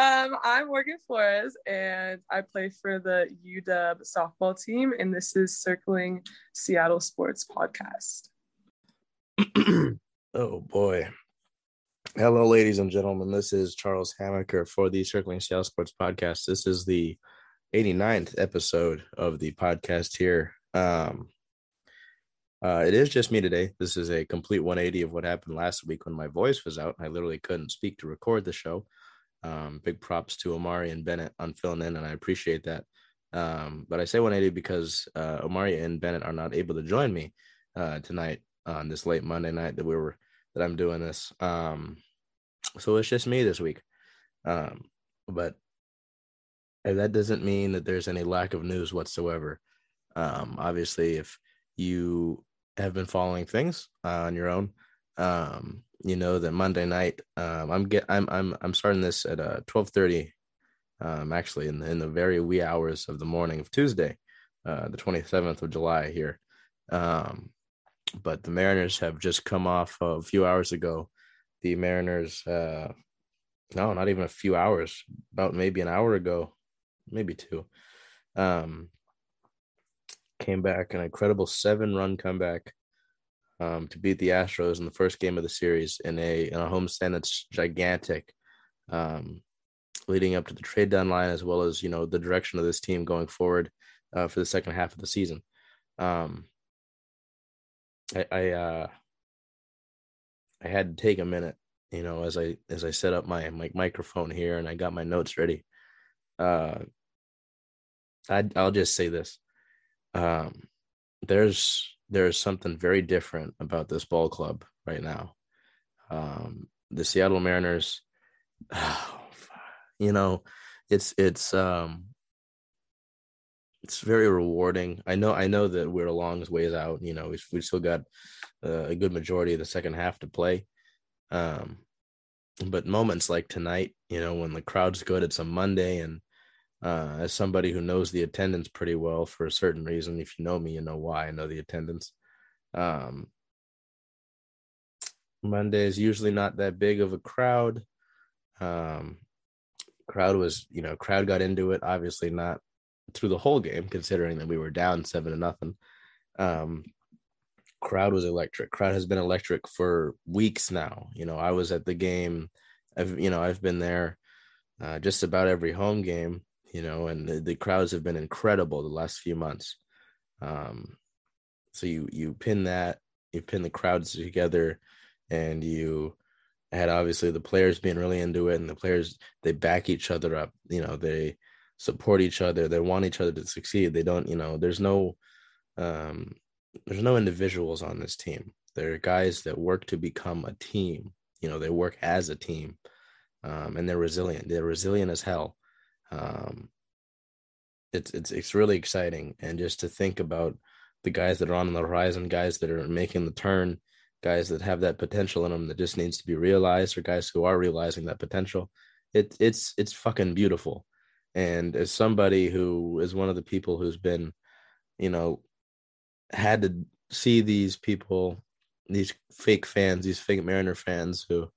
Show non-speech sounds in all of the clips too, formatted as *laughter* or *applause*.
Um, I'm Morgan Flores, and I play for the UW softball team, and this is Circling Seattle Sports Podcast. *clears throat* oh boy. Hello, ladies and gentlemen. This is Charles Hamaker for the Circling Seattle Sports Podcast. This is the 89th episode of the podcast here. Um, uh, it is just me today. This is a complete 180 of what happened last week when my voice was out. I literally couldn't speak to record the show. Um, big props to Omari and Bennett on filling in, and I appreciate that. Um, but I say 180 because uh, Omari and Bennett are not able to join me uh, tonight on this late Monday night that we were that I'm doing this. Um, so it's just me this week. Um, but that doesn't mean that there's any lack of news whatsoever. Um, obviously, if you have been following things uh, on your own, um, you know that Monday night. Um, I'm get I'm I'm I'm starting this at uh twelve thirty. Um, actually in the in the very wee hours of the morning of Tuesday, uh, the twenty seventh of July here. Um, but the Mariners have just come off a few hours ago. The Mariners, uh, no, not even a few hours, about maybe an hour ago, maybe two, um, came back an incredible seven run comeback um, to beat the Astros in the first game of the series in a in a homestand that's gigantic, um, leading up to the trade deadline as well as you know the direction of this team going forward uh, for the second half of the season. Um, I I, uh, I had to take a minute, you know, as I as I set up my my microphone here and I got my notes ready. Uh, I I'll just say this. Um, there's there's something very different about this ball club right now. Um, the Seattle Mariners, oh, *sighs* you know, it's it's um it's very rewarding. I know I know that we're a long ways out. You know, we've we still got uh, a good majority of the second half to play. Um, but moments like tonight, you know, when the crowd's good, it's a Monday, and uh, as somebody who knows the attendance pretty well for a certain reason, if you know me, you know why I know the attendance. Um, Monday is usually not that big of a crowd. Um, crowd was, you know, crowd got into it. Obviously, not through the whole game, considering that we were down seven to nothing. Um, crowd was electric. Crowd has been electric for weeks now. You know, I was at the game. I've you know I've been there uh, just about every home game. You know, and the, the, crowds have been incredible the last few months. Um, so you you pin that, you pin the crowds together, and you had obviously the players being really into it, and the players they back each other up. You know, they support each other. They want each other to succeed. They don't, you know, there's no um there's no individuals on this team. There are guys that work to become a team. You know, they work as a team. Um, and they're resilient. They're resilient as hell. Um, it's it's it's really exciting, and just to think about the guys that are on the horizon, guys that are making the turn, guys that have that potential in them that just needs to be realized, or guys who are realizing that potential. It it's it's fucking beautiful. And as somebody who is one of the people who's been, you know, had to see these people, these fake fans, these fake Mariner fans who,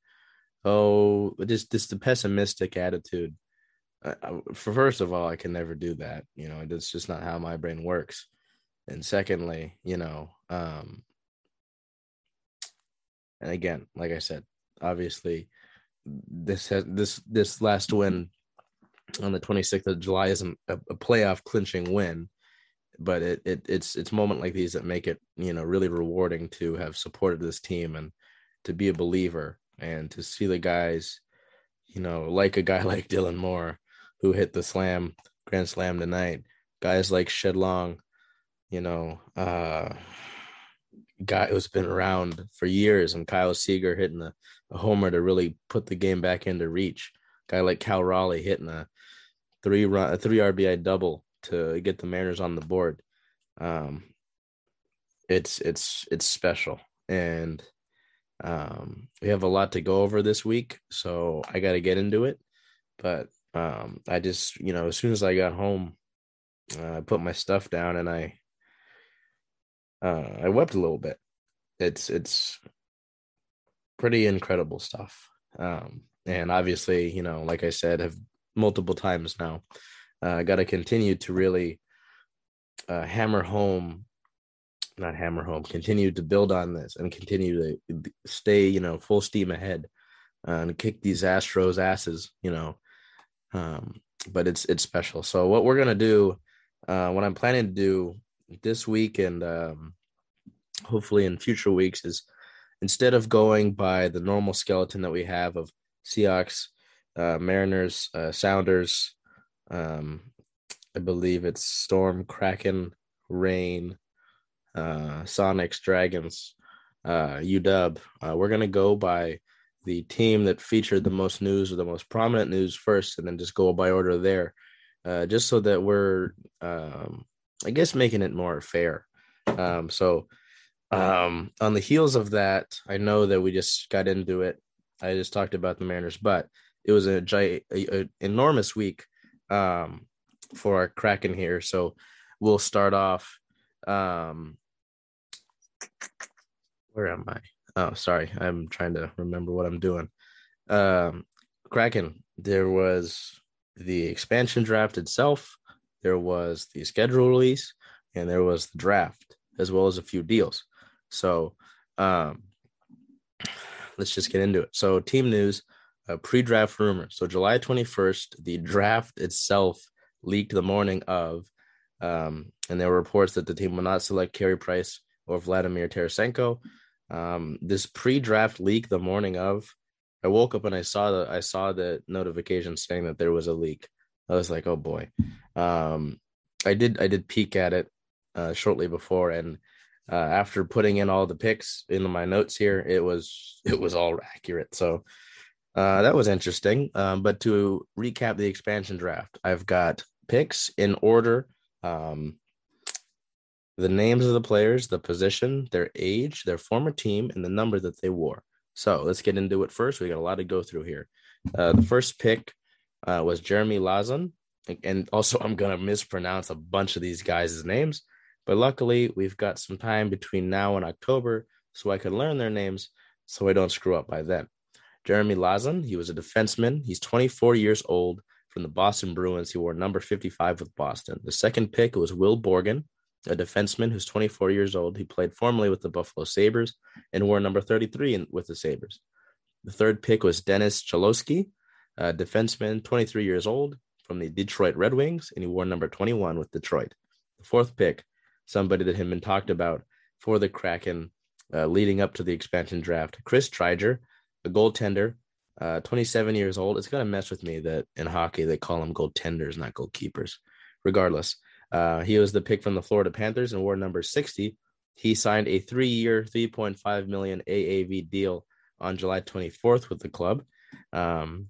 oh, just just the pessimistic attitude. For first of all, I can never do that. You know, it's just not how my brain works. And secondly, you know, um, and again, like I said, obviously, this has this this last win on the 26th of July isn't a, a playoff clinching win, but it, it it's it's moment like these that make it you know really rewarding to have supported this team and to be a believer and to see the guys, you know, like a guy *laughs* like Dylan Moore who hit the slam grand slam tonight, guys like Shed Long, you know, uh guy who's been around for years and Kyle Seager hitting a, a homer to really put the game back into reach. Guy like Cal Raleigh hitting a three run a three RBI double to get the Mariners on the board. Um, it's it's it's special, and um, we have a lot to go over this week, so I got to get into it. But um, I just you know as soon as I got home, uh, I put my stuff down and I uh, I wept a little bit. It's it's pretty incredible stuff. Um, and obviously, you know, like I said, have multiple times now. Uh, I got to continue to really uh, hammer home, not hammer home, continue to build on this and continue to stay, you know, full steam ahead uh, and kick these Astros asses, you know. Um, but it's it's special. So what we're gonna do, uh, what I'm planning to do this week and um, hopefully in future weeks is instead of going by the normal skeleton that we have of Seahawks, uh, Mariners, uh, Sounders, um, I believe it's Storm, Kraken, Rain, uh, Sonics, Dragons, uh, UW. Uh, we're gonna go by the team that featured the most news or the most prominent news first, and then just go by order there, uh, just so that we're, um, I guess, making it more fair. Um, so, um, on the heels of that, I know that we just got into it. I just talked about the Mariners, but it was a, giant, a, a enormous week um, for our Kraken here. So we'll start off. Um, where am I? Oh, sorry. I'm trying to remember what I'm doing. Um, Kraken, there was the expansion draft itself, there was the schedule release, and there was the draft, as well as a few deals. So um, let's just get into it. So, team news, uh, pre draft rumor. So, July 21st, the draft itself leaked the morning of, um, and there were reports that the team will not select Carey Price or Vladimir Tarasenko. Um, this pre-draft leak the morning of, I woke up and I saw the I saw the notification saying that there was a leak. I was like, oh boy. Um, I did I did peek at it uh, shortly before, and uh, after putting in all the picks in my notes here, it was it was all accurate. So uh, that was interesting. Um, but to recap the expansion draft, I've got picks in order. Um, the names of the players, the position, their age, their former team, and the number that they wore. So let's get into it first. We got a lot to go through here. Uh, the first pick uh, was Jeremy Lauzon, And also, *laughs* I'm going to mispronounce a bunch of these guys' names. But luckily, we've got some time between now and October so I can learn their names so I don't screw up by then. Jeremy Lauzon, he was a defenseman. He's 24 years old from the Boston Bruins. He wore number 55 with Boston. The second pick was Will Borgen a defenseman who's 24 years old. He played formerly with the Buffalo Sabres and wore number 33 in, with the Sabres. The third pick was Dennis Cholowski, a defenseman, 23 years old from the Detroit Red Wings, and he wore number 21 with Detroit. The fourth pick, somebody that had been talked about for the Kraken uh, leading up to the expansion draft, Chris Driedger, a goaltender, uh, 27 years old. It's going to mess with me that in hockey they call them goaltenders, not goalkeepers. Regardless, uh, he was the pick from the Florida Panthers and wore number 60. He signed a three-year, 3.5 million AAV deal on July 24th with the club. Um,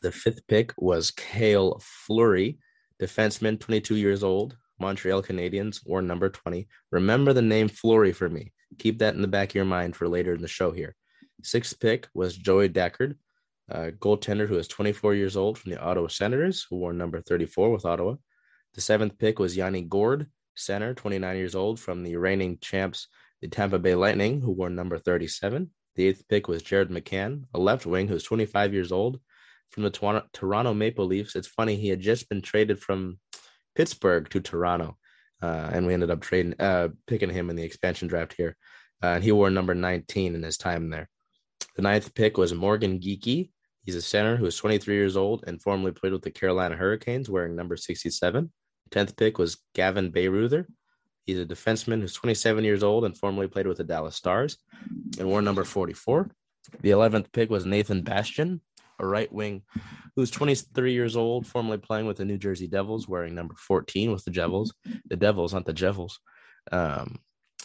the fifth pick was Cale Fleury, defenseman, 22 years old, Montreal Canadiens, wore number 20. Remember the name Fleury for me. Keep that in the back of your mind for later in the show here. Sixth pick was Joey Daccord, a goaltender who is 24 years old from the Ottawa Senators, who wore number 34 with Ottawa. The seventh pick was Yanni Gourde, center, 29 years old, from the reigning champs, the Tampa Bay Lightning, who wore number 37. The eighth pick was Jared McCann, a left wing who's 25 years old, from the Toronto Maple Leafs. It's funny, he had just been traded from Pittsburgh to Toronto, uh, and we ended up trading, uh, picking him in the expansion draft here. Uh, and he wore number 19 in his time there. The ninth pick was Morgan Geekie. He's a center who is 23 years old and formerly played with the Carolina Hurricanes, wearing number 67. 10th pick was Gavin Bayreuther. He's a defenseman who's 27 years old and formerly played with the Dallas Stars and wore number 44. The 11th pick was Nathan Bastian, a right wing who's 23 years old, formerly playing with the New Jersey Devils, wearing number 14 with the Devils. The Devils, not the Devils. Um,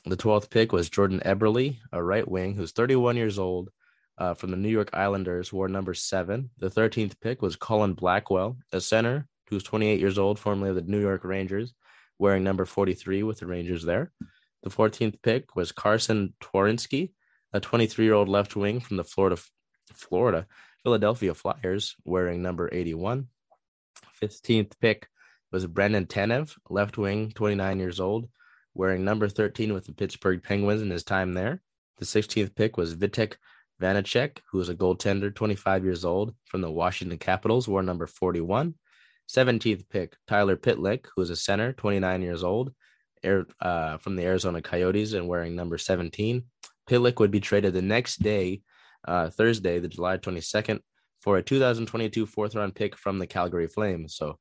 the 12th pick was Jordan Eberle, a right wing who's 31 years old uh, from the New York Islanders, wore number seven. The 13th pick was Colin Blackwell, a center who's 28 years old, formerly of the New York Rangers, wearing number 43 with the Rangers there. The 14th pick was Carson Twarynski, a 23 year old left wing from the Florida, Florida, Philadelphia Flyers, wearing number 81. 15th pick was Brandon Tanev, left wing, 29 years old, wearing number 13 with the Pittsburgh Penguins in his time there. The 16th pick was Vitek Vanecek, who is a goaltender, 25 years old, from the Washington Capitals, wore number 41. 17th pick, Tyler Pitlick, who is a center, 29 years old, air, uh, from the Arizona Coyotes and wearing number 17. Pitlick would be traded the next day, uh, Thursday, the July 22nd, for a 2022 fourth round pick from the Calgary Flames. So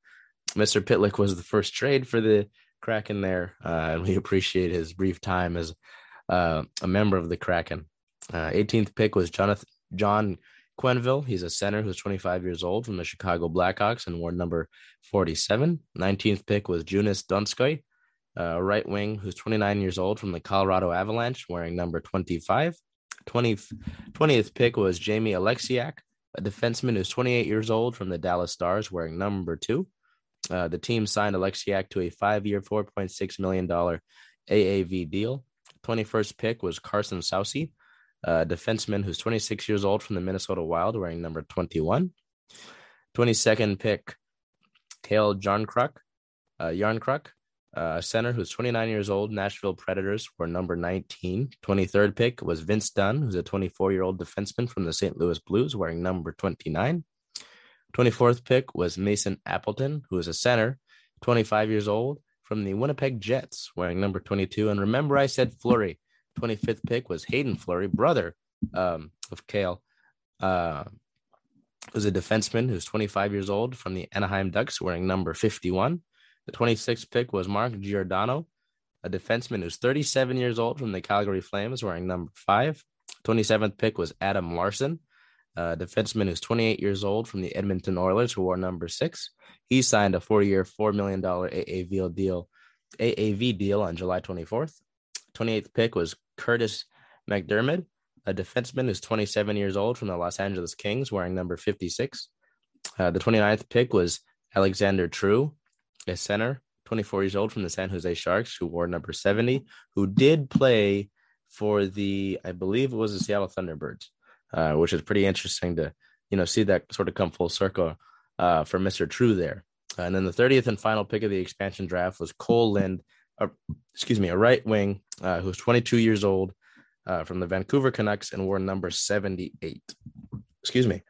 Mr. Pitlick was the first trade for the Kraken there, uh, and we appreciate his brief time as uh, a member of the Kraken. 18th uh, pick was Jonathan John Quenneville. He's a center who's 25 years old from the Chicago Blackhawks and wore number 47. 19th pick was Joonas Donskoi, a right wing who's 29 years old from the Colorado Avalanche, wearing number 25. 20th, 20th pick was Jamie Oleksiak, a defenseman who's 28 years old from the Dallas Stars, wearing number two. Uh, the team signed Oleksiak to a five-year, $4.6 million AAV deal. 21st pick was Carson Soucy, a defenseman who's 26 years old from the Minnesota Wild, wearing number 21. 22nd pick, Cale Jarnkrok, uh, Jarnkrok, uh, center who's 29 years old, Nashville Predators were number 19. 23rd pick was Vince Dunn, who's a 24 year old defenseman from the St. Louis Blues, wearing number 29. 24th pick was Mason Appleton, who is a center, 25 years old, from the Winnipeg Jets, wearing number 22. And remember, I said Fleury. 25th pick was Hayden Fleury, brother um, of Cale. Uh, was a defenseman who's 25 years old from the Anaheim Ducks, wearing number 51. The 26th pick was Mark Giordano, a defenseman who's 37 years old from the Calgary Flames, wearing number five. 27th pick was Adam Larsson, a defenseman who's 28 years old from the Edmonton Oilers, who wore number six. He signed a four-year, $4 million AAV deal, AAV deal on July 24th. 28th pick was Kurtis MacDermid, a defenseman who's 27 years old from the Los Angeles Kings, wearing number 56. Uh, the 29th pick was Alexander True, a center, 24 years old from the San Jose Sharks, who wore number 70, who did play for the, I believe it was the Seattle Thunderbirds, uh, which is pretty interesting to, you know, see that sort of come full circle uh, for Mr. True there. And then the 30th and final pick of the expansion draft was Cole Lind, a, excuse me, a right wing uh, who's 22 years old uh, from the Vancouver Canucks and wore number 78. Excuse me.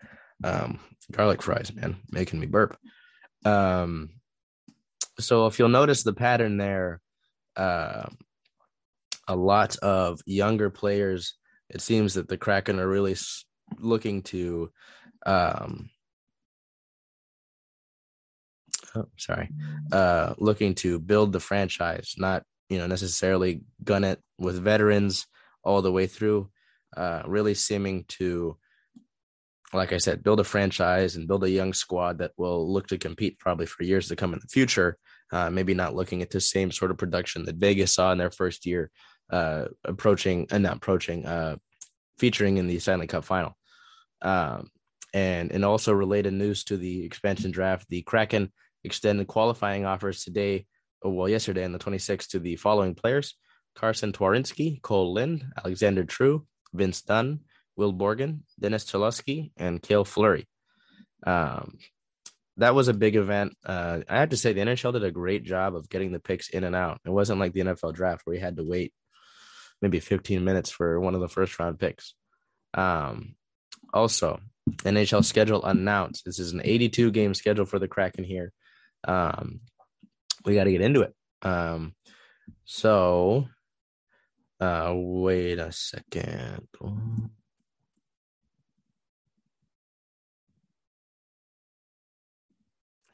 Um, garlic fries, man, making me burp. Um, so if you'll notice the pattern there, uh, a lot of younger players. It seems that the Kraken are really looking to, um, oh, sorry, uh, looking to build the franchise, not you know necessarily gun it with veterans all the way through. Uh, really seeming to like I said, build a franchise and build a young squad that will look to compete probably for years to come in the future. Uh, maybe not looking at the same sort of production that Vegas saw in their first year, uh, approaching and uh, not approaching, uh, featuring in the Stanley Cup final. Um, and and also related news to the expansion draft, the Kraken extended qualifying offers today, oh, well, yesterday on the 26th to the following players: Carson Twarynski, Cole Lind, Alexander True, Vince Dunn, Will Borgen, Dennis Cholowski, and Cale Fleury. Um, that was a big event. Uh, I have to say, the NHL did a great job of getting the picks in and out. It wasn't like the NFL draft where you had to wait maybe 15 minutes for one of the first round picks. Um, also, NHL schedule announced. This is an 82 game schedule for the Kraken here. Um, we got to get into it. Um, so, uh, wait a second.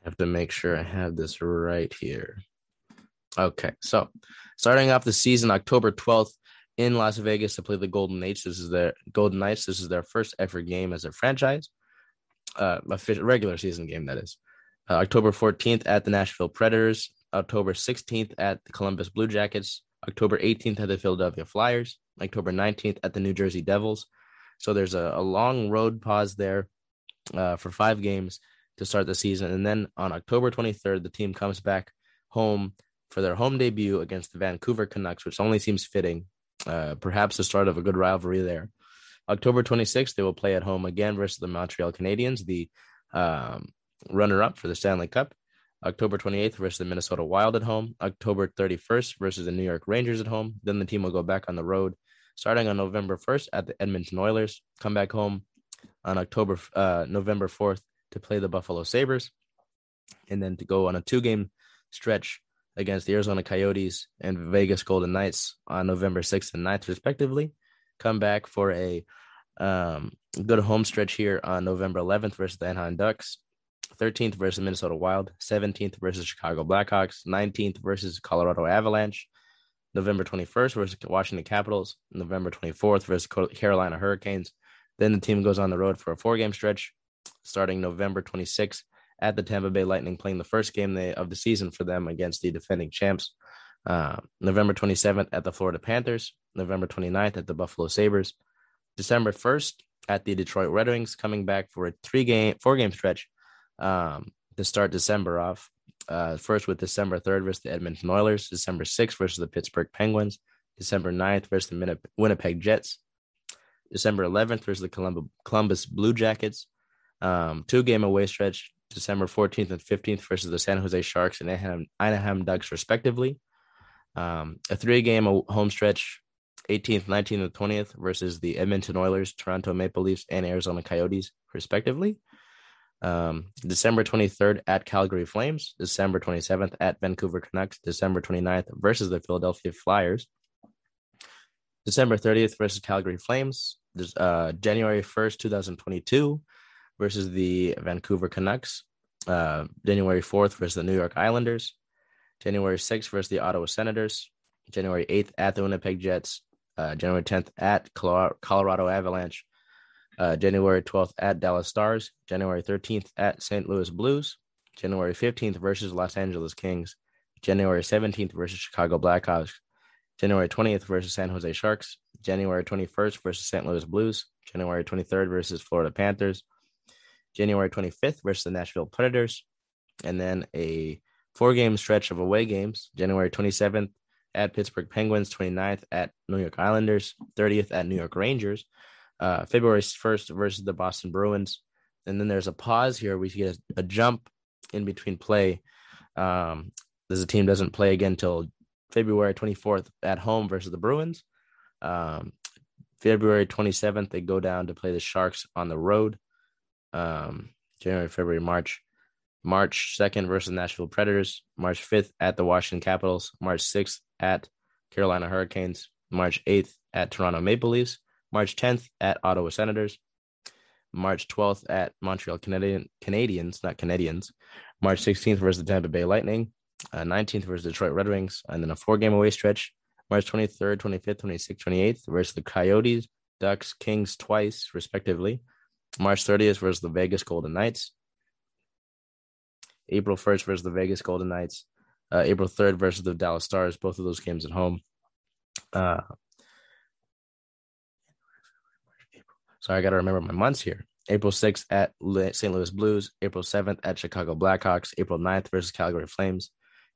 I have to make sure I have this right here. Okay, so starting off the season October 12th in Las Vegas to play the Golden Knights. This is their Golden Knights. This is their first ever game as a franchise, uh, a regular season game that is. Uh, October 14th at the Nashville Predators. October 16th at the Columbus Blue Jackets. October 18th at the Philadelphia Flyers. October 19th at the New Jersey Devils. So there's a, a long road pause there uh, for five games to start the season. And then on October 23rd, the team comes back home for their home debut against the Vancouver Canucks, which only seems fitting. Uh, perhaps the start of a good rivalry there. October 26th, they will play at home again versus the Montreal Canadiens, the um, runner up for the Stanley Cup. October 28th versus the Minnesota Wild at home. October 31st versus the New York Rangers at home. Then the team will go back on the road starting on November 1st at the Edmonton Oilers. Come back home on October, uh, November 4th to play the Buffalo Sabres, and then to go on a two game stretch against the Arizona Coyotes and Vegas Golden Knights on November 6th and 9th, respectively. Come back for a um, good home stretch here on November 11th versus the Anaheim Ducks, 13th versus Minnesota Wild, 17th versus Chicago Blackhawks, 19th versus Colorado Avalanche, November 21st versus Washington Capitals, November 24th versus Carolina Hurricanes. Then the team goes on the road for a four game stretch starting November 26th at the Tampa Bay Lightning, playing the first game of the season for them against the defending champs. Uh, November 27th at the Florida Panthers, November 29th at the Buffalo Sabres, December 1st at the Detroit Red Wings, coming back for a three game, four game stretch um, to start December off. Uh, first with December 3rd versus the Edmonton Oilers, December 6th versus the Pittsburgh Penguins, December 9th versus the Winnipeg Jets, December 11th versus the Columbus Blue Jackets, um, two game away stretch December 14th and 15th versus the San Jose Sharks and Anaheim, Anaheim Ducks, respectively. Um, a three game home stretch 18th, 19th, and 20th versus the Edmonton Oilers, Toronto Maple Leafs, and Arizona Coyotes, respectively. Um, December 23rd at Calgary Flames, December 27th at Vancouver Canucks, December 29th versus the Philadelphia Flyers, December 30th versus Calgary Flames, uh, January 1st, 2022 versus the Vancouver Canucks, uh, January 4th versus the New York Islanders, January 6th versus the Ottawa Senators, January 8th at the Winnipeg Jets, uh, January 10th at Colorado Avalanche, uh, January 12th at Dallas Stars, January 13th at St. Louis Blues, January 15th versus Los Angeles Kings, January 17th versus Chicago Blackhawks, January 20th versus San Jose Sharks, January 21st versus St. Louis Blues, January 23rd versus Florida Panthers, January 25th versus the Nashville Predators, and then a four game stretch of away games January 27th at Pittsburgh Penguins, 29th at New York Islanders, 30th at New York Rangers, uh, February 1st versus the Boston Bruins. And then there's a pause here. We get a, a jump in between play um, the team doesn't play again until February 24th at home versus the Bruins. Um, February 27th, they go down to play the Sharks on the road. Um, January, February, March. March 2nd versus Nashville Predators, March 5th at the Washington Capitals, March 6th at Carolina Hurricanes, March 8th at Toronto Maple Leafs, March 10th at Ottawa Senators, March 12th at Montreal Canadian Canadiens, not Canadians, March 16th versus the Tampa Bay Lightning, uh, 19th versus Detroit Red Wings, and then a four game away stretch, March 23rd, 25th, 26th, 28th versus the Coyotes, Ducks, Kings twice, respectively, March 30th versus the Vegas Golden Knights, April 1st versus the Vegas Golden Knights, uh, April 3rd versus the Dallas Stars, both of those games at home. Uh, sorry, I got to remember my months here. April 6th at St. Louis Blues, April 7th at Chicago Blackhawks, April 9th versus Calgary Flames,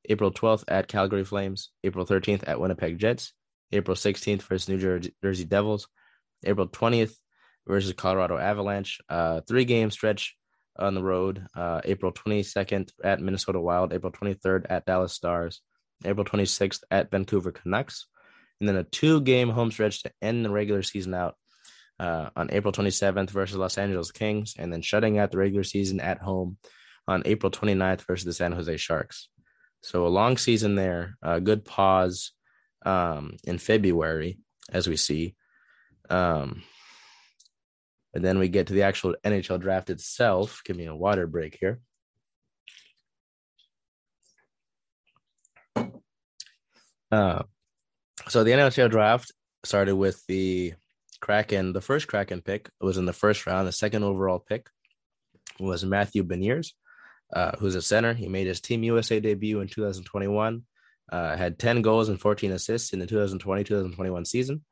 April 12th at Calgary Flames, April 13th at Winnipeg Jets, April 16th versus New Jersey Devils, April 20th versus Colorado Avalanche, uh, three game stretch on the road. Uh, April 22nd at Minnesota Wild, April 23rd at Dallas Stars, April 26th at Vancouver Canucks, and then a two game home stretch to end the regular season out uh, on April 27th versus Los Angeles Kings, and then shutting out the regular season at home on April 29th versus the San Jose Sharks. So a long season there, a good pause um, in February, as we see. Um, and then we get to the actual NHL draft itself. Give me a water break here. Uh, so the NHL draft started with the Kraken. The first Kraken pick was in the first round. The second overall pick was Matthew Beniers, uh, who's a center. He made his Team USA debut in 2021. Uh, had 10 goals and 14 assists in the 2020-2021 season.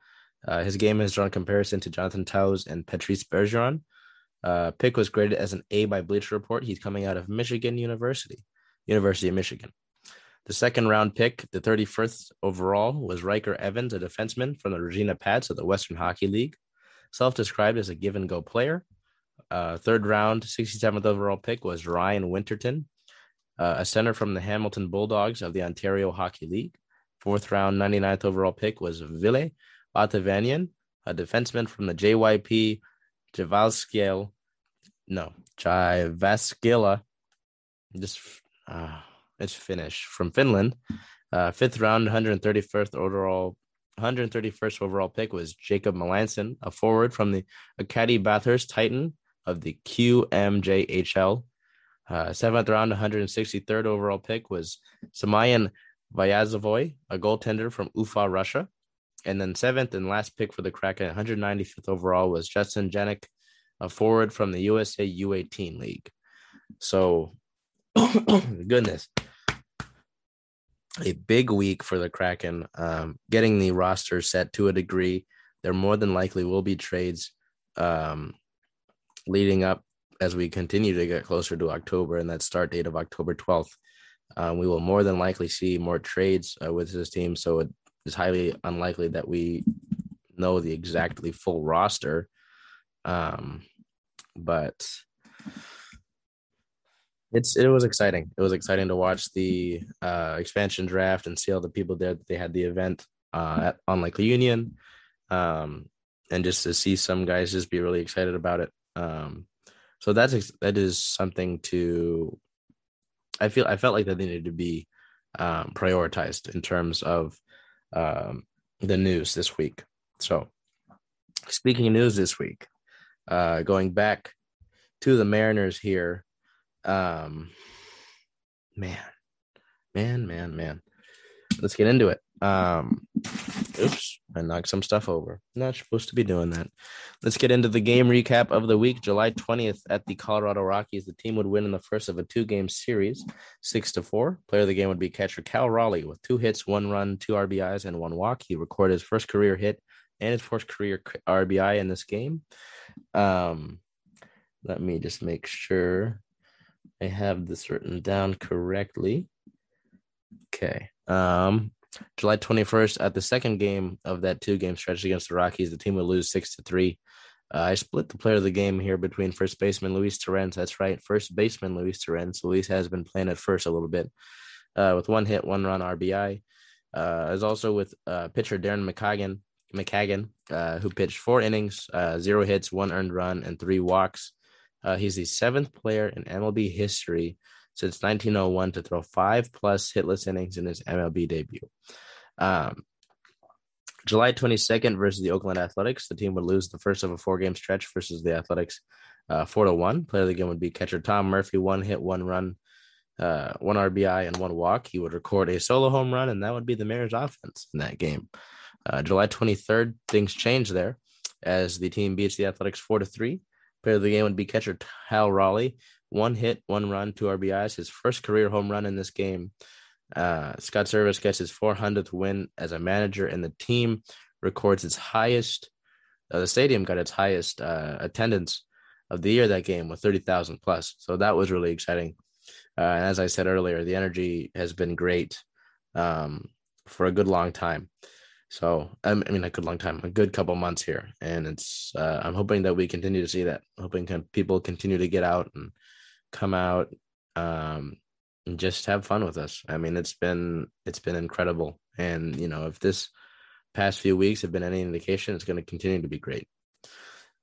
Uh, his game has drawn comparison to Jonathan Toews and Patrice Bergeron. Uh, pick was graded as an A by Bleacher Report. He's coming out of Michigan University, University of Michigan. The second round pick, the 31st overall, was Ryker Evans, a defenseman from the Regina Pats of the Western Hockey League, self described as a give and go player. Uh, third round, 67th overall pick was Ryan Winterton, uh, a center from the Hamilton Bulldogs of the Ontario Hockey League. Fourth round, 99th overall pick was Ville Latavanian, a defenseman from the JYP Javalskiel, no, Jyväskylä, just uh, it's Finnish from Finland. Uh, fifth round, 131st overall, 131st overall pick was Jacob Melanson, a forward from the Acadie Bathurst Titan of the QMJHL. Uh, seventh round, 163rd overall pick was Samayan Vyazavoy, a goaltender from Ufa, Russia. And then seventh and last pick for the Kraken, 195th overall, was Justin Janik, a forward from the USA U18 League. So, *coughs* goodness, a big week for the Kraken. Um, getting the roster set to a degree. There more than likely will be trades um, leading up as we continue to get closer to October and that start date of October 12th. Um, we will more than likely see more trades uh, with this team. So it is highly unlikely that we know the exactly full roster. Um, but it's it was exciting. It was exciting to watch the uh, expansion draft and see all the people there that they had the event uh, at, on Lake Union, um, and just to see some guys just be really excited about it. Um, so that's that is something to. I feel I felt like that they needed to be um, prioritized in terms of um, the news this week. So, speaking of news this week, uh, going back to the Mariners here um, man, man, man, man. Let's get into it. Um, oops, I knocked some stuff over. Not supposed to be doing that. Let's get into the game recap of the week. July 20th at the Colorado Rockies. The team would win in the first of a two game series, six to four. Player of the game would be catcher Cal Raleigh with two hits, one run, two RBIs, and one walk. He recorded his first career hit and his first career RBI in this game. Um, let me just make sure I have this written down correctly. Okay. Um, July 21st, at the second game of that two game stretch against the Rockies, the team would lose six to three. Uh, I split the player of the game here between first baseman Luis Torrens. That's right, first baseman Luis Torrens. Luis has been playing at first a little bit uh, with one hit, one run RBI. Uh, as also with uh, pitcher Darren McCaughan, McCaughan uh, who pitched four innings, uh, zero hits, one earned run, and three walks. Uh, he's the seventh player in MLB history since 1901 to throw five plus hitless innings in his MLB debut. Um, July 22nd versus the Oakland Athletics, the team would lose the first of a four game stretch versus the Athletics uh, four to one. Player of the game would be catcher Tom Murphy, one hit, one run, uh, one RBI, and one walk. He would record a solo home run, and that would be the Mariners' offense in that game. Uh, July 23rd, things change there as the team beats the Athletics four to three. Player of the game would be catcher Cal Raleigh. One hit, one run, two RBIs. His first career home run in this game. Uh, Scott Servais gets his 400th win as a manager, and the team records its highest. Uh, the stadium got its highest uh, attendance of the year that game with 30,000 plus. So that was really exciting. Uh, and as I said earlier, the energy has been great um, for a good long time. So I mean, a good long time, a good couple months here, and it's. Uh, I'm hoping that we continue to see that. hoping can, people continue to get out and come out, um, and just have fun with us. I mean, it's been it's been incredible, and you know, if this past few weeks have been any indication, it's going to continue to be great.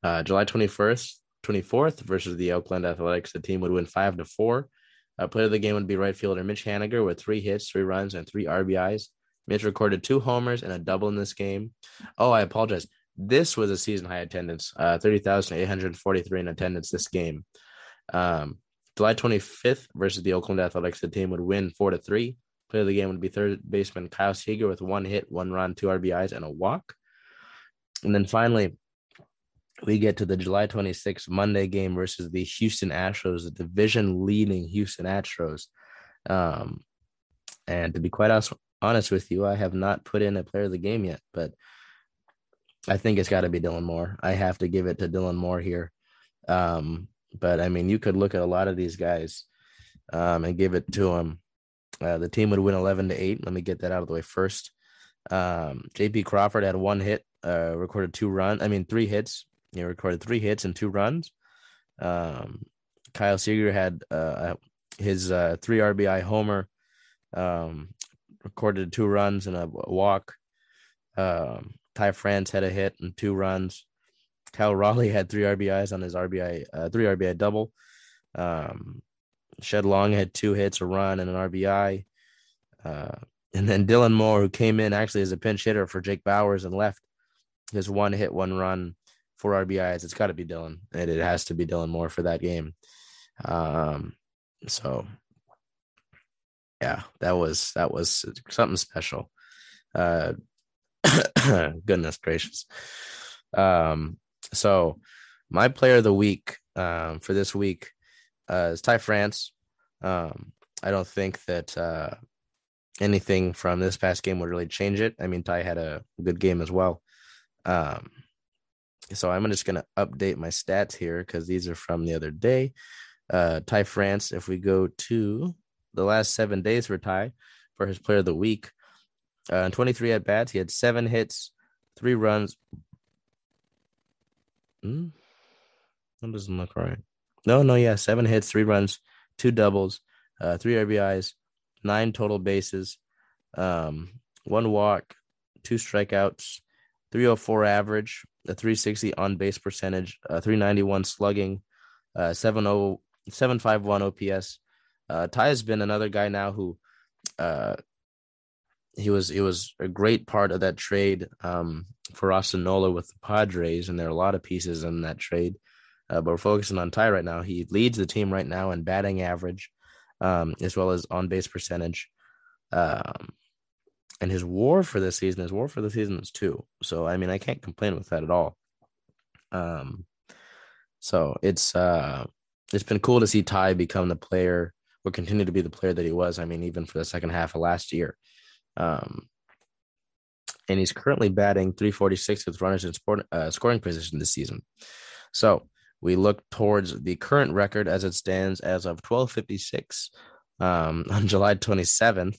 Uh, July 21st, 24th versus the Oakland Athletics, the team would win five to four. Uh, player of the game would be right fielder Mitch Haniger with three hits, three runs, and three RBIs. Mitch recorded two homers and a double in this game. Oh, I apologize. This was a season high attendance, uh, 30,843 in attendance this game. Um, July 25th versus the Oakland Athletics, the team would win 4 to 3. Player of the game would be third baseman Kyle Seager with one hit, one run, two RBIs, and a walk. And then finally, we get to the July 26th Monday game versus the Houston Astros, the division leading Houston Astros. Um, and to be quite honest, honest with you, I have not put in a player of the game yet, but I think it's got to be Dylan Moore. I have to give it to Dylan Moore here. Um, but I mean, you could look at a lot of these guys um, and give it to him. Uh, the team would win 11 to 8. Let me get that out of the way first. Um, JP Crawford had one hit, uh, recorded two runs. I mean, three hits. He recorded three hits and two runs. Um, Kyle Seager had uh, his uh, three RBI homer um, recorded two runs and a walk. Um, Ty France had a hit and two runs. Cal Raleigh had three RBIs on his RBI uh, three RBI double. Um, Shed Long had two hits, a run, and an RBI. Uh, and then Dylan Moore, who came in actually as a pinch hitter for Jake Bauers and left his one hit, one run, four RBIs. It's got to be Dylan. And it has to be Dylan Moore for that game. Um, so yeah, that was that was something special. Uh, *coughs* goodness gracious. Um, so my player of the week um, for this week uh, is Ty France. Um, I don't think that uh, anything from this past game would really change it. I mean, Ty had a good game as well. Um, so I'm just going to update my stats here because these are from the other day. Uh, Ty France, if we go to the last seven days for Ty for his player of the week, uh, 23 at bats, he had seven hits, three runs. Hmm? That doesn't look right. No, no, yeah, seven hits, three runs, two doubles, uh, three RBIs, nine total bases, um, one walk, two strikeouts, 304 average, a 360 on base percentage, a 391 slugging, uh, 70 751 OPS. Uh, Ty has been another guy now who uh, he was he was a great part of that trade um, for Nola with the Padres, and there are a lot of pieces in that trade. Uh, but we're focusing on Ty right now. He leads the team right now in batting average, um, as well as on base percentage. Um, and his WAR for this season, his WAR for the season is two. So I mean, I can't complain with that at all. Um, so it's uh, it's been cool to see Ty become the player or continue to be the player that he was. I mean, even for the second half of last year. Um, and he's currently batting 346 with runners in sport, uh, scoring position this season. So we look towards the current record as it stands as of 1256 um, *laughs* on July 27th.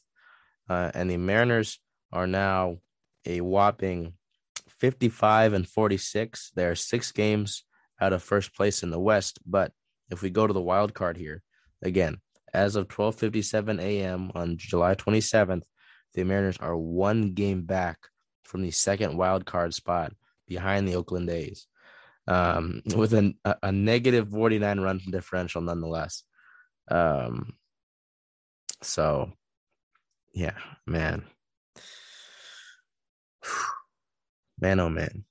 Uh, and the Mariners are now a whopping 55 and 46. There are six games out of first place in the West. But if we go to the wild card here, again, as of 12:57 a.m. on July 27th, the Mariners are one game back from the second wild card spot behind the Oakland A's um, with an, a, a negative 49 run differential nonetheless. Um, so, yeah, man. Man, oh man.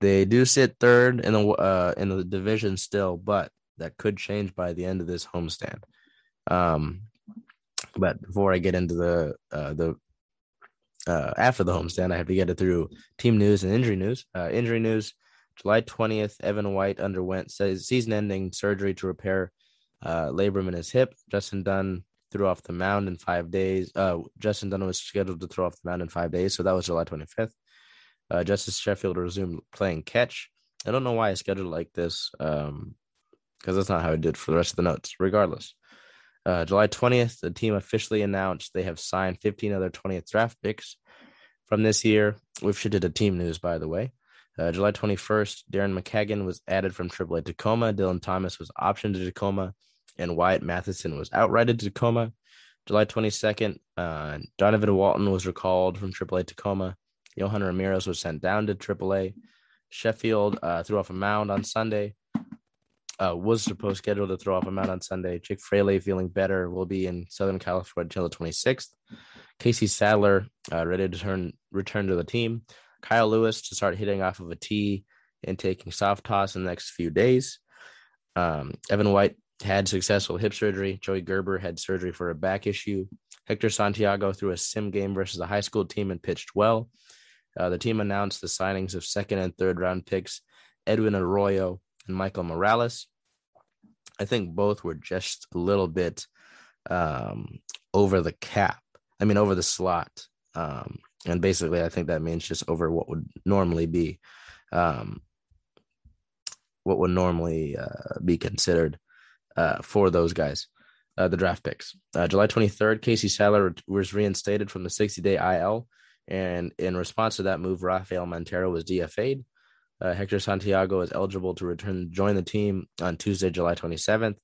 They do sit third in the uh, in the division still, but that could change by the end of this homestand. Um, but before I get into the uh, the uh, after the homestand, I have to get it through team news and injury news. Uh, injury news: July 20th, Evan White underwent season-ending surgery to repair uh, labrum in his hip. Justin Dunn threw off the mound in five days. Uh, Justin Dunn was scheduled to throw off the mound in five days, so that was July 25th. Uh, Justus Sheffield resumed playing catch. I don't know why I scheduled like this, because that's not how I did for the rest of the notes. Regardless, uh, July 20th, the team officially announced they have signed 15 other 20th draft picks from this year. We've shifted to team news, by the way. Uh, July 21st, Darren McCaughan was added from AAA Tacoma. Dylan Thomas was optioned to Tacoma, and Wyatt Matheson was outrighted to Tacoma. July 22nd, uh, Donovan Walton was recalled from AAA Tacoma. Yohan Ramirez was sent down to AAA. Sheffield uh, threw off a mound on Sunday. Uh, was supposed scheduled to throw off a mound on Sunday. Jake Fraley feeling better will be in Southern California until the 26th. Casey Sadler uh, ready to turn return to the team. Kyle Lewis to start hitting off of a tee and taking soft toss in the next few days. Um, Evan White had successful hip surgery. Joey Gerber had surgery for a back issue. Hector Santiago threw a sim game versus a high school team and pitched well. Uh, the team announced the signings of second and third round picks Edwin Arroyo and Michael Morales. I think both were just a little bit um, over the cap. I mean, over the slot. Um, and basically, I think that means just over what would normally be, um, what would normally uh, be considered uh, for those guys, uh, the draft picks. Uh, July 23rd, Casey Sadler was reinstated from the 60 day IL. And in response to that move, Rafael Montero was DFA'd. Uh, Hector Santiago is eligible to return join the team on Tuesday, July 27th.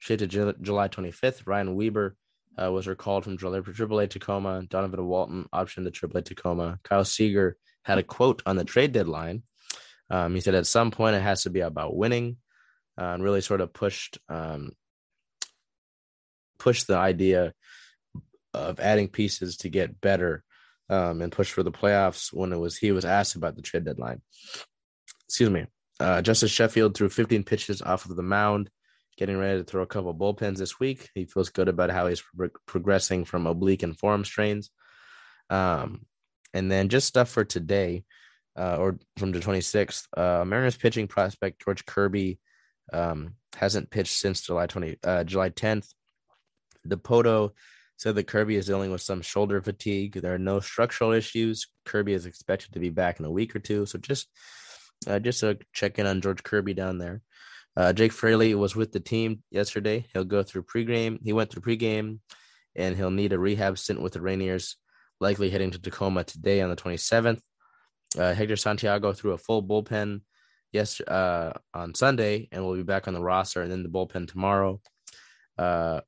Straight to July 25th, Ryan Weber uh, was recalled from AAA Tacoma. Donovan Walton optioned to AAA Tacoma. Kyle Seager had a quote on the trade deadline. Um, he said, at some point, it has to be about winning, uh, and really sort of pushed um, pushed the idea of adding pieces to get better um, and push for the playoffs when it was he was asked about the trade deadline. Excuse me. Uh, Justus Sheffield threw 15 pitches off of the mound, getting ready to throw a couple bullpens this week. He feels good about how he's pro- progressing from oblique and forearm strains. Um, and then just stuff for today, uh, or from the 26th, uh, Mariners pitching prospect George Kirby um, hasn't pitched since July 20, uh, July 10th. Dipoto said that Kirby is dealing with some shoulder fatigue. There are no structural issues. Kirby is expected to be back in a week or two. So just uh, just a check in on George Kirby down there. Uh, Jake Fraley was with the team yesterday. He'll go through pregame. He went through pregame, and he'll need a rehab stint with the Rainiers, likely heading to Tacoma today on the 27th. Uh, Hector Santiago threw a full bullpen yes uh, on Sunday, and will be back on the roster and then the bullpen tomorrow. Uh,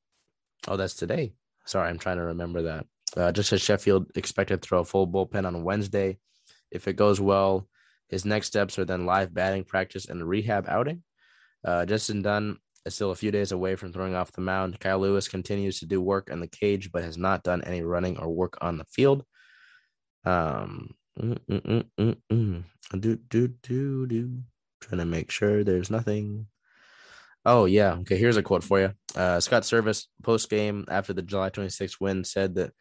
oh, that's today. Sorry, I'm trying to remember that. Uh, Justus Sheffield expected to throw a full bullpen on Wednesday. If it goes well, his next steps are then live batting practice and rehab outing. Uh, Justin Dunn is still a few days away from throwing off the mound. Kyle Lewis continues to do work in the cage, but has not done any running or work on the field. Um, mm, mm, mm, mm, do do do do. Trying to make sure there's nothing. Oh yeah. Okay. Here's a quote for you. Uh, Scott Servais, post game after the July 26th win said that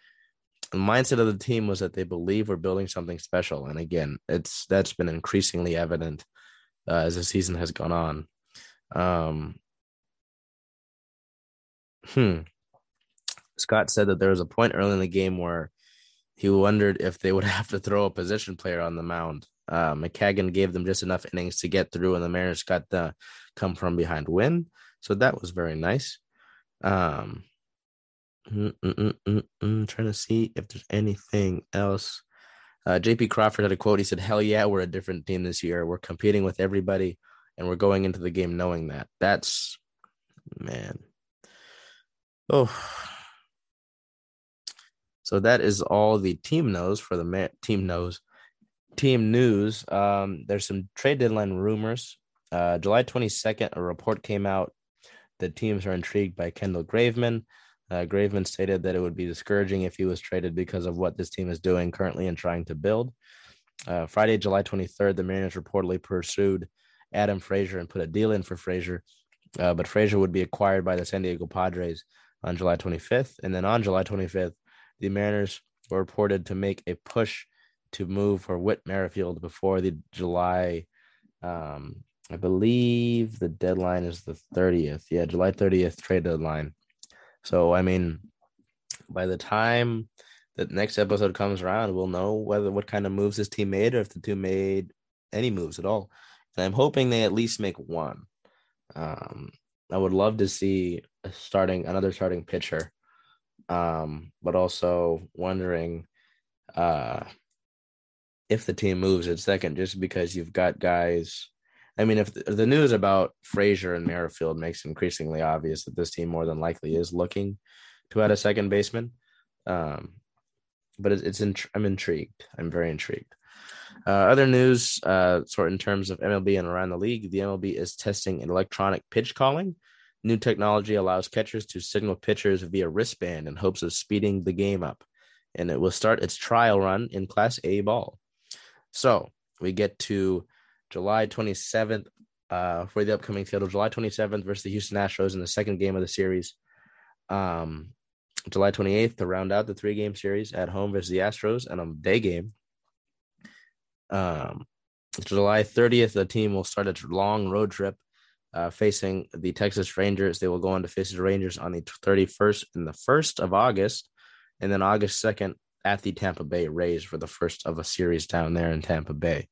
the mindset of the team was that they believe we're building something special, and again, it's that's been increasingly evident uh, as the season has gone on. Um, hmm. Scott said that there was a point early in the game where he wondered if they would *laughs* have to throw a position player on the mound. Uh, gave them just enough innings to get through, and the Mariners got the come from behind win. So that was very nice. Um, mm, mm, mm, mm trying to see if there's anything else. Uh, JP Crawford had a quote. He said, Hell yeah, we're a different team this year. We're competing with everybody, and we're going into the game knowing that. That's, man. Oh. So that is all the team knows for the ma- team knows team news. Um, there's some trade deadline rumors. Uh, July 22nd, a report came out that teams are intrigued by Kendall Graveman. Uh, Graveman stated that it would be discouraging if he was traded because of what this team is doing currently and trying to build. Uh, Friday, July 23rd, the Mariners reportedly pursued Adam Frazier and put a deal in for Frazier, uh, but Frazier would be acquired by the San Diego Padres on July 25th. And then on July 25th, the Mariners were reported to make a push to move for Whit Merrifield before the July. Um, I believe the deadline is the 30th. Yeah, July 30th trade deadline. So, I mean, by the time the next episode comes around, we'll know whether what kind of moves this team made or if the two made any moves at all. And I'm hoping they at least make one. Um, I would love to see a starting another starting pitcher. Um, but also wondering uh if the team moves at second, just because you've got guys. I mean, if the, news about Frazier and Merrifield makes increasingly obvious that this team more than likely is looking to add a second baseman, um, but it's, it's I'm intrigued. I'm very intrigued. Uh, other news, uh, sort in terms of MLB and around the league, the MLB is testing electronic pitch calling. New technology allows catchers to signal pitchers via wristband in hopes of speeding the game up, and it will start its trial run in Class A ball. So we get to July 27th uh, for the upcoming schedule. July 27th versus the Houston Astros in the second game of the series. Um, July 28th to round out the three game series at home versus the Astros and a day game. Um, July 30th, the team will start a long road trip uh, facing the Texas Rangers. They will go on to face the Rangers on the 31st and the 1st of August. And then August 2nd, at the Tampa Bay Rays for the first of a series down there in Tampa Bay.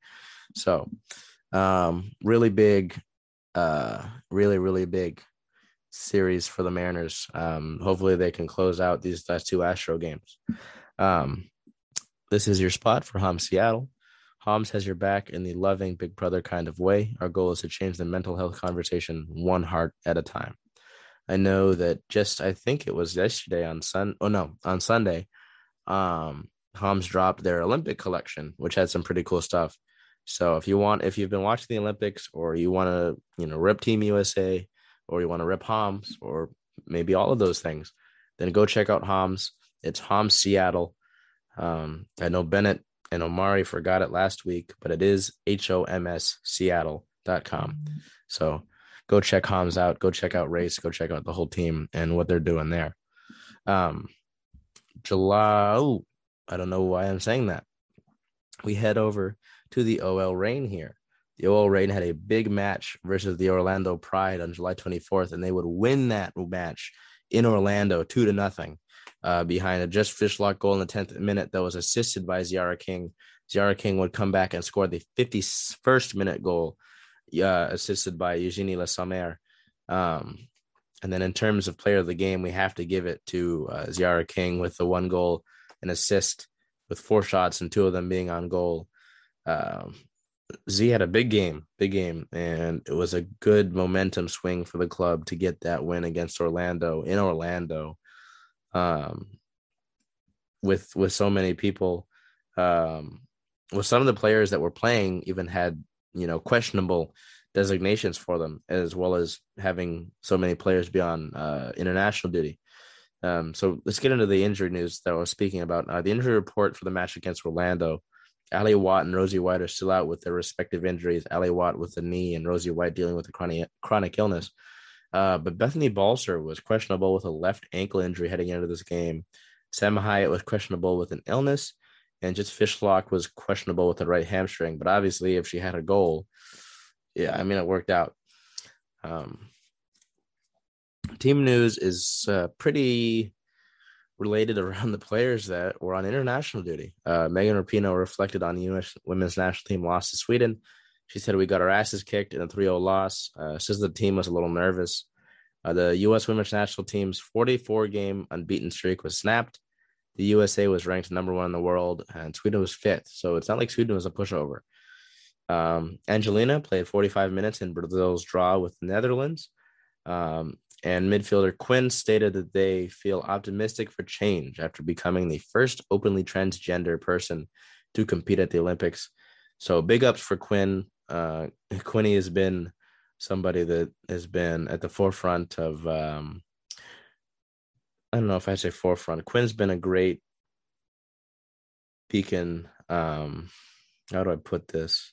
So, um, really big, uh, really, really big series for the Mariners. Um, hopefully they can close out these last two Astro games. Um, this is your spot for Hom Seattle. Homs has your back in the loving big brother kind of way. Our goal is to change the mental health conversation one heart at a time. I know that just I think it was yesterday on Sun oh no on Sunday um, Homs dropped their Olympic collection, which had some pretty cool stuff. So if you want, if you've been watching the Olympics, or you want to, you know, rip Team USA, or you want to rip Homs, or maybe all of those things, then go check out Homs. It's Homs Seattle. Um, I know Bennett and Omari forgot it last week, but it is H O M S Seattle.com. So go check Homs out. Go check out Race. Go check out the whole team and what they're doing there. Um, July. Oh, I don't know why I'm saying that. We head over to the OL Reign here. The OL Reign had a big match versus the Orlando Pride on July 24th, and they would win that match in Orlando two to nothing uh, behind a Jess Fishlock goal in the 10th minute that was assisted by Tziarra King. Tziarra King would come back and score the 51st minute goal, uh, assisted by Eugenie Le Sommer. Um, and then in terms of player of the game, we have to give it to uh, Tziarra King with the one goal and assist with four shots and two of them being on goal. Um, Z had a big game, big game, and it was a good momentum swing for the club to get that win against Orlando in Orlando. Um, with with so many people, um, with some of the players that were playing even had you know questionable designations for them, as well as having so many players be on uh, international duty. Um, so let's get into the injury news that I was speaking about. Uh, the injury report for the match against Orlando. Ally Watt and Rosie White are still out with their respective injuries. Ally Watt with the knee and Rosie White dealing with a chronic chronic illness. Uh, but Bethany Balcer was questionable with a left ankle injury heading into this game. Sam Hiatt was questionable with an illness, and Jess Fishlock was questionable with a right hamstring. But obviously, if she had a goal, yeah, I mean, it worked out. Um, team news is uh, pretty related *laughs* around the players that were on international duty. Uh, Megan Rapinoe reflected on the U.S. women's national team loss to Sweden. She said, We got our asses kicked in a 3 0 loss. Uh, says the team was a little nervous. Uh, the U.S. women's national team's 44 game unbeaten streak was snapped. The USA was ranked number one in the world, and Sweden was fifth. So it's not like Sweden was a pushover. Um, Angelina played 45 minutes in Brazil's draw with the Netherlands. Um, and midfielder Quinn stated that they feel optimistic for change after becoming the first openly transgender person to compete at the Olympics. So big ups for Quinn. Uh, *laughs* Quinny has been somebody that has been at the forefront of. Um, I don't know if I say forefront. Quinn's been a great beacon. Um, how do I put this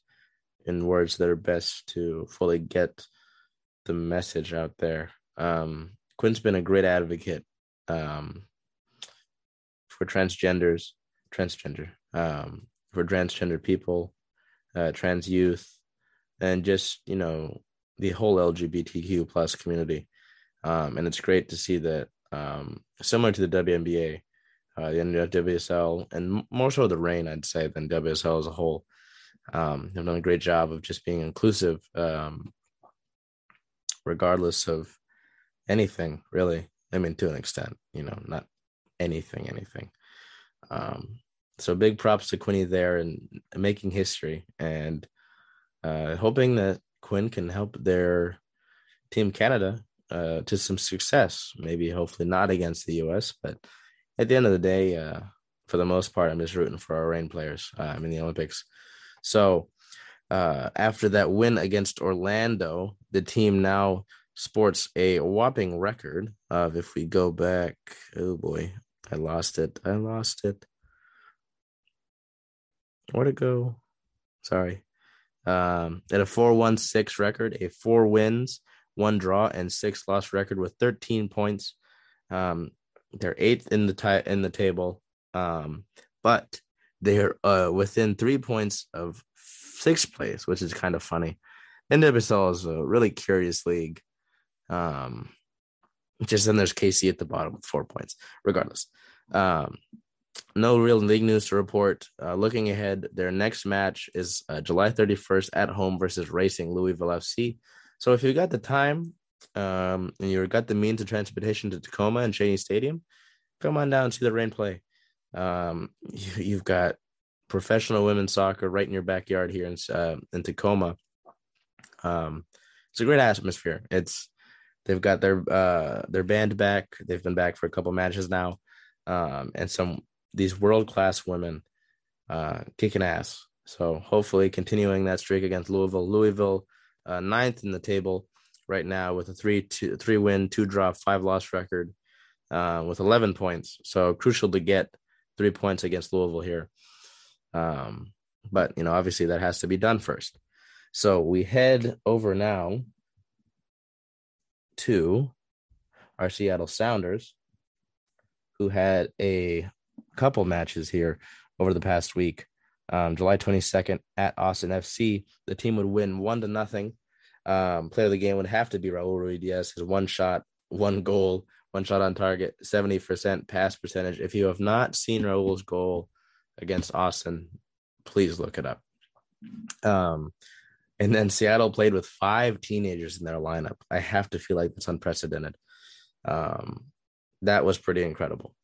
in words that are best to fully get the message out there? Um, Quinn's been a great advocate um, for transgenders, transgender, um, for transgender people, uh, trans youth, and just you know the whole LGBTQ plus community. Um, and it's great to see that um, similar to the WNBA, uh, the NWSL, and more so the Reign, I'd say, than WSL as a whole. Um, have done a great job of just being inclusive, um, regardless of anything really. I mean, to an extent, you know, not anything, anything. Um, so big props to Quinny there and making history and uh, hoping that Quinn can help their team Canada uh, to some success. Maybe hopefully not against the U.S., but at the end of the day, uh, for the most part, I'm just rooting for our Reign players. Uh, I'm in the Olympics. So uh, after that win against Orlando, the team now sports a whopping record of if we go back oh boy i lost it i lost it. Where'd it go? Sorry. Um at a 4-1-6 record a four wins one draw and six loss record with 13 points. Um they're eighth in the tie in the table. Um but they're uh within three points of sixth place which is kind of funny. NWSL is a really curious league um, just then there's KC at the bottom with four points. Regardless, um, no real league news to report. Uh, looking ahead, their next match is uh, July 31st at home versus Racing Louisville FC. So if you got the time um, and you got the means of transportation to Tacoma and Cheney Stadium, come on down and see the Reign play. Um, you, have got professional women's soccer right in your backyard here in uh, in Tacoma. Um, it's a great atmosphere. It's They've got their uh their band back. They've been back for a couple matches now, um, and some these world class women uh, kicking ass. So hopefully continuing that streak against Louisville. Louisville uh, ninth in the table right now with a three two three win two draw five loss record uh, with 11 points. So crucial to get three points against Louisville here. Um, but you know obviously that has to be done first. So we head over now to our Seattle Sounders, who had a couple matches here over the past week. Um, July 22nd at Austin FC, the team would win one to nothing. Um, player of the game would have to be Raul Ruidiaz. His one shot, one goal, one shot on target, 70% pass percentage. If you have not seen Raul's goal against Austin, please look it up. Um, and then Seattle played with five teenagers in their lineup. I have to feel like that's unprecedented. Um, that was pretty incredible.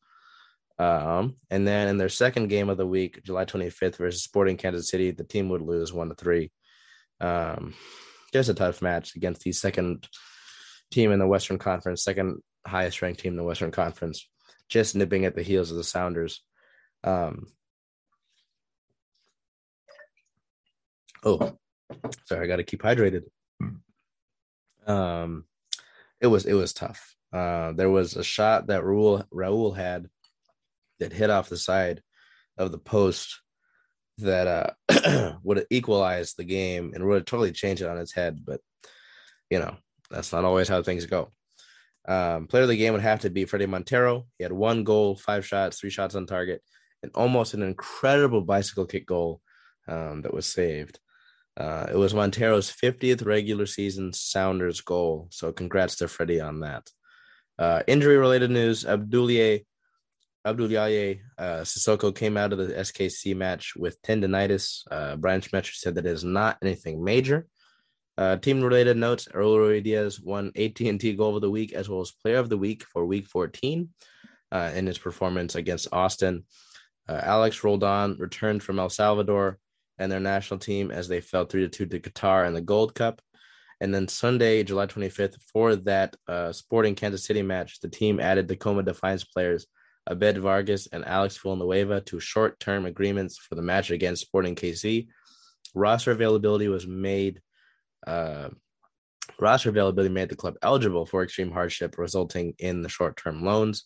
Um, and then in their second game of the week, July 25th versus Sporting Kansas City, the team would lose one to three. Um, just a tough match against the second team in the Western Conference, second highest ranked team in the Western Conference, just nipping at the heels of the Sounders. Um, oh, sorry, I got to keep hydrated. Um, it was it was tough. Uh, there was a shot that Raul Raul had that hit off the side of the post that uh, *clears throat* would have equalized the game and would have totally changed it on its head. But you know, that's not always how things go. Um, player of the game would have to be Fredy Montero. He had one goal, five shots, three shots on target, and almost an incredible bicycle kick goal um, that was saved. Uh, it was Montero's 50th regular season Sounders goal. So congrats to Fredy on that. Uh, injury related news Abdoulaye Abdoulaye uh, Cissoko came out of the SKC match with tendonitis. Uh, Brian Schmetzer said that is not anything major. Uh, team related notes: Raul Ruidiaz won AT&T Goal of the Week as well as Player of the Week for Week 14 uh, in his performance against Austin. Uh, Alex Roldan returned from El Salvador and their national team as they fell three to two to Qatar in the Gold Cup. And then Sunday, July 25th, for that uh, Sporting Kansas City match, the team added Tacoma Defiance players Obed Vargas and Alex Villanueva to short term agreements for the match against Sporting KC. Roster availability was made. Uh, roster availability made the club eligible for extreme hardship, resulting in the short term loans.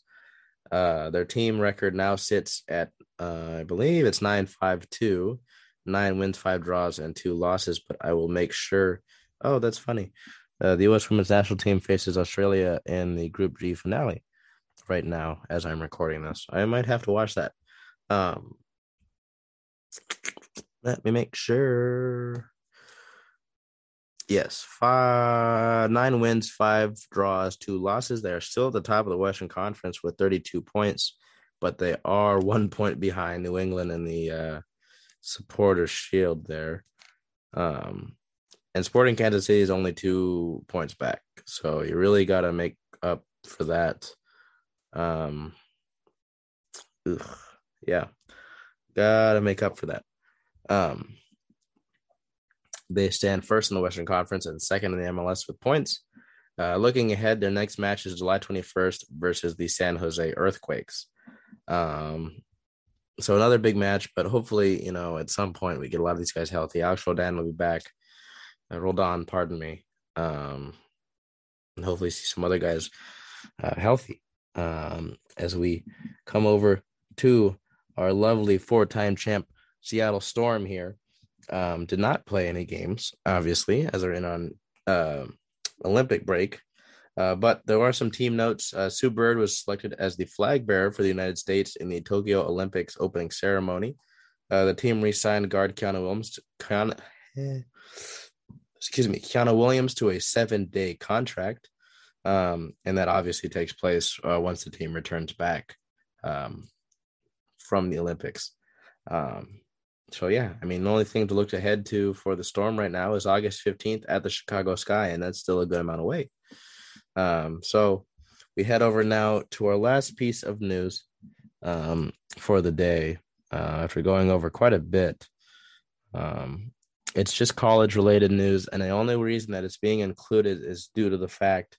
Uh, their team record now sits at, uh, I believe it's 9 5 2, nine wins, five draws, and two losses. But I will make sure. Oh, that's funny. Uh, the U.S. women's national team faces Australia in the Group G finale right now as I'm recording this. I might have to watch that. Um, let me make sure. Yes, five, nine wins, five draws, two losses. They are still at the top of the Western Conference with 32 points, but they are one *laughs* point behind New England in the uh, supporter shield there. Um, and Sporting Kansas City is only two points back. So you really got to make up for that um, ugh, yeah, gotta make up for that. Um, they stand first in the Western Conference and second in the MLS with points. Uh, looking ahead, their next match is July 21st versus the San Jose Earthquakes. Um, so another big match, but hopefully, you know, at some point we get a lot of these guys healthy. Alex Roldan will be back. Uh, Roldan, pardon me. Um, and hopefully see some other guys uh, healthy um, as we come over to our lovely four-time champ Seattle Storm here. Um, did not play any games, obviously, as they're in on uh, Olympic break. Uh, but there are some team notes. Uh, Sue Bird was selected as the flag bearer for the United States in the Tokyo Olympics opening ceremony. Uh, the team re-signed guard Kiana Williams. To, Kiana, *sighs* excuse me, Kiana Williams to a seven-day contract. Um, and that obviously takes place uh, once the team returns back um, from the Olympics. Um, so yeah, I mean, the only thing to look ahead to for the Storm right now is August 15th at the Chicago Sky, and that's still a good amount of away. Um, so we head over now to our last piece of news um, for the day. Uh, after going over quite a bit, um, it's just college related news, and the only reason that it's being included is due to the fact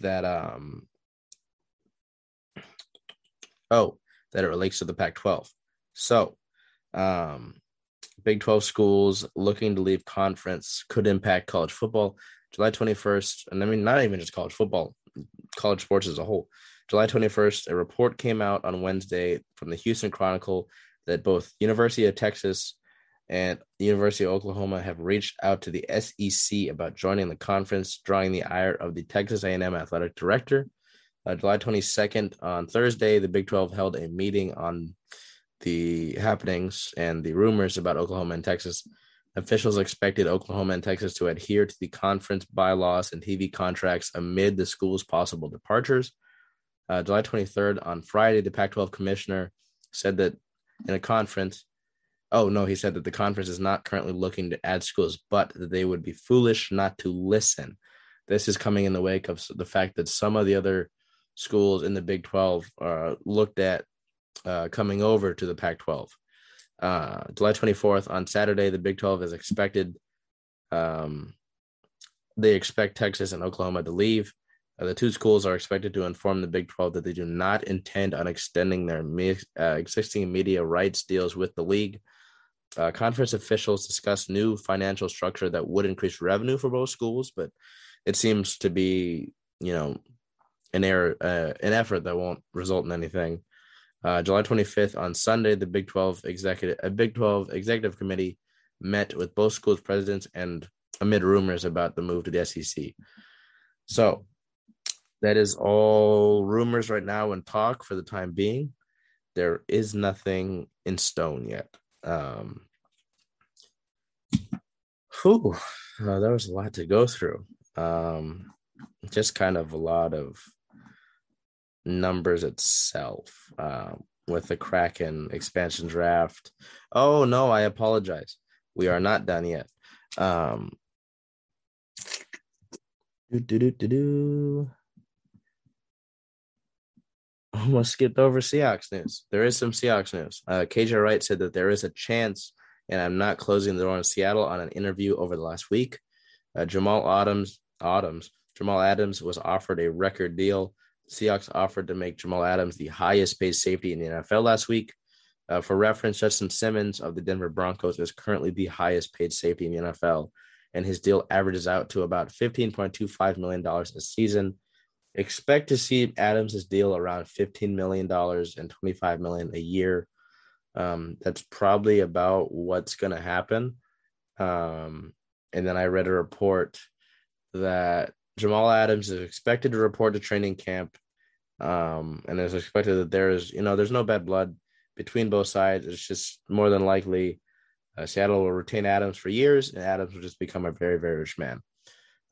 that um oh that it relates to the Pac 12. So, um, Big 12 schools looking to leave conference could impact college football. July 21st, and I mean, not even just college football, college sports as a whole. July 21st, a report came out on Wednesday from the Houston Chronicle that both University of Texas and University of Oklahoma have reached out to the SEC about joining the conference, drawing the ire of the Texas A&M athletic director. Uh, July 22nd, on Thursday, the Big 12 held a meeting on the happenings and the rumors about Oklahoma and Texas. Officials expected Oklahoma and Texas to adhere to the conference bylaws and TV contracts amid the school's possible departures. Uh, July 23rd, on Friday, the Pac 12 commissioner said that in a conference, oh no, he said that the conference is not currently looking to add schools, but that they would be foolish not to listen. This is coming in the wake of the fact that some of the other schools in the Big 12 uh, looked at uh, coming over to the Pac 12. Uh, July 24th, on Saturday, the Big 12 is expected. Um, they expect Texas and Oklahoma to leave. Uh, the two schools are expected to inform the Big 12 that they do not intend on extending their me- uh, existing media rights deals with the league. Uh, conference officials discussed new financial structure that would increase revenue for both schools, but it seems to be, you know, an error, uh, an effort that won't result in anything. Uh, July 25th on Sunday, the Big 12 executive, a Big 12 executive committee met with both schools presidents and amid rumors about the move to the SEC. So that is all rumors right now and talk for the time being. There is nothing in stone yet. Um, whew, uh, there was a lot to go through. Um, just kind of a lot of numbers itself uh, with the Kraken expansion draft. Oh no, I apologize. We are not done yet. Um, do, do, do, do. Almost *laughs* skipped over Seahawks news. There is some Seahawks news. Uh, KJ Wright said that there is a chance, and I'm not closing the door on Seattle on an interview over the last week. Uh, Jamal Adams, Adams, Jamal Adams was offered a record deal Seahawks offered to make Jamal Adams the highest paid safety in the NFL last week. Uh, for reference, Justin Simmons of the Denver Broncos is currently the highest paid safety in the NFL, and his deal averages out to about $15.25 million a season. Expect to see Adams' deal around $15 million and $25 million a year. Um, that's probably about what's going to happen. Um, and then I read a report that Jamal Adams is expected to report to training camp. Um, and it's expected that there's, you know, there's no bad blood between both sides. It's just more than likely uh, Seattle will retain Adams for years, and Adams will just become a very, very rich man.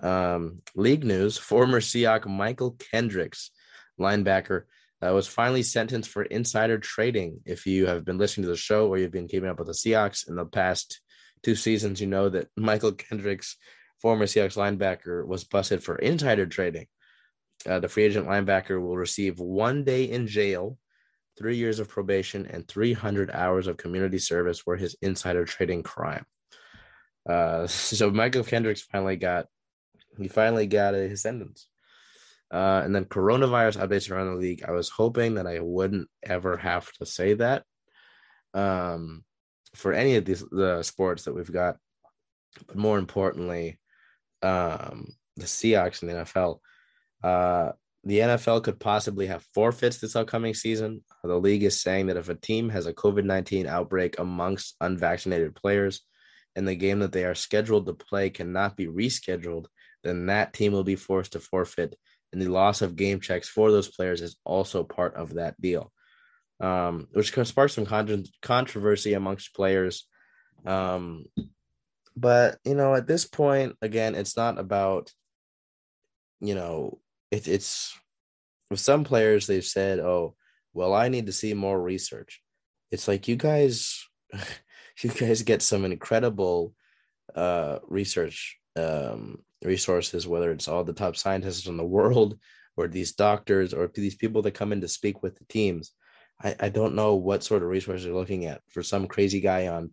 Um, league news: *laughs* Former Seahawk Mychal Kendricks, linebacker, uh, was finally sentenced for insider trading. If you have been listening to the show or you've been keeping up with the Seahawks in the past two seasons, you know that *laughs* Mychal Kendricks former Seahawks linebacker, was busted for insider trading. Uh, the free agent linebacker will receive one day in jail, three years of probation, and 300 hours of community service for his insider trading crime. Uh, *laughs* so Mychal Kendricks finally got he finally got his sentence. Uh, and then coronavirus updates around the league. I was hoping that I wouldn't ever have to say that um, for any of these the sports that we've got, but more importantly, um, the Seahawks in the NFL. Uh, the NFL could possibly have forfeits this upcoming season. The league is saying that if a team has a COVID 19 outbreak amongst unvaccinated players and the game that they are scheduled to play cannot be rescheduled, then that team will be forced to forfeit. And the loss of game checks for those players is also part of that deal, um, which sparks some controversy amongst players. Um, but you know, at this point, again, it's not about, you know, it, it's with some players they've said, "Oh, well, I need to see more research." It's like you guys, *laughs* you guys get some incredible uh, research um, resources, whether it's all the top scientists in the world *laughs* or these doctors or these people that come in to speak with the teams. I, I don't know what sort of resources you're looking at for some crazy guy on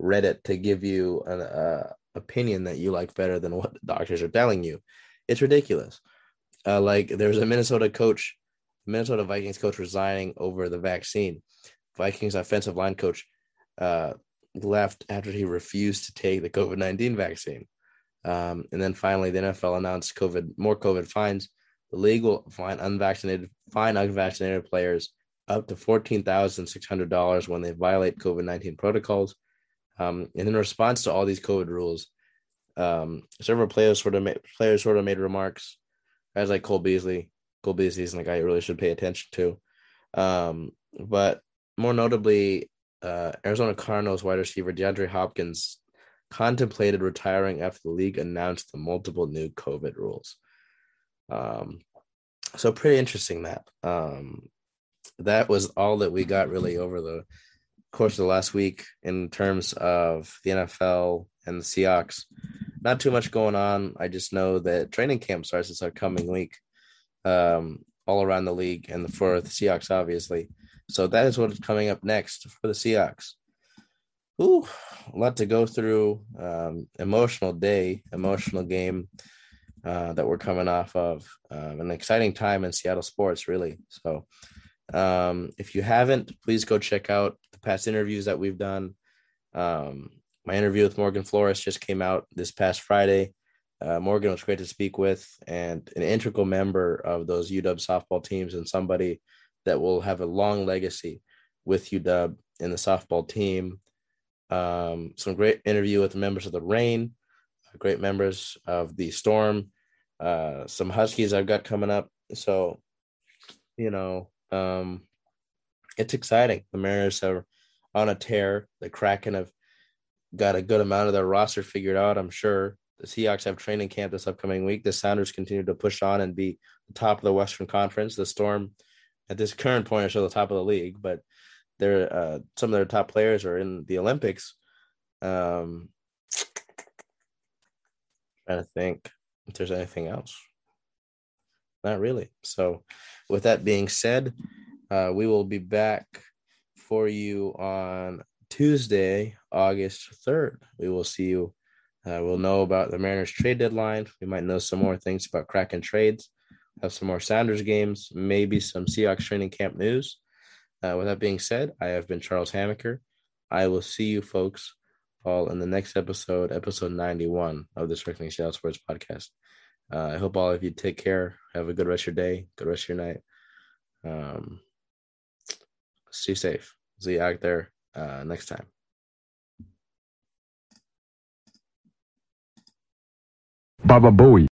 Reddit to give you an uh, opinion that you like better than what the doctors are telling you. It's ridiculous. Uh, like there's a Minnesota coach Minnesota Vikings coach resigning over the vaccine. Vikings offensive line coach uh, left after he refused to take the COVID 19 vaccine. Um, and then finally, the NFL announced COVID more COVID fines. The league will fine unvaccinated fine unvaccinated players up to fourteen thousand six hundred dollars when they violate COVID nineteen protocols. Um, and in response to all these COVID rules, um, several players sort of made, players sort of made remarks, guys like Cole Beasley. Cole Beasley is guy you really should pay attention to. Um, but more notably, uh, Arizona Cardinals wide receiver DeAndre Hopkins contemplated retiring after the league announced the multiple new COVID rules. Um, so pretty interesting that. Um, that was all that we got really over the course of the last week in terms of the NFL and the Seahawks. Not too much going on. I just know that training camp starts this upcoming week, um, all around the league and for the Seahawks, obviously. So that is what's coming up next for the Seahawks. Ooh, a lot to go through. Um, emotional day, emotional game uh, that we're coming off of. Um, an exciting time in Seattle sports, really. So, um, if you haven't, please go check out the past interviews that we've done. Um, my interview with Morgan Flores just came out this past Friday. Uh, Morgan was great to speak with and an integral member of those UW softball teams and somebody that will have a long legacy with UW in the softball team. Um, some great interview with members of the Reign, great members of the Storm, uh, some Huskies I've got coming up. So, you know, um, it's exciting. The Mariners are on a tear. The Kraken have got a good amount of their roster figured out, I'm sure. The Seahawks have training camp this upcoming week. The Sounders continue to push on and be the top of the Western Conference. The Storm, at this current point, are still the top of the league, but they're uh, some of their top players are in the Olympics. Um, trying to think if there's anything else. Not really. So, with that being said, uh, we will be back for you on Tuesday, August 3rd. We will see you. Uh, we'll know about the Mariners trade deadline. We might know some more things about Kraken trades, have some more Sounders games, maybe some Seahawks training camp news. Uh, with that being said, I have been Charles Hamaker. I will see you folks all in the next episode, episode 91 of the Circling Seattle Sports Podcast. Uh, I hope all of you take care. Have a good rest of your day, good rest of your night. Um, stay safe. See you out there uh, next time. Baba Bowie.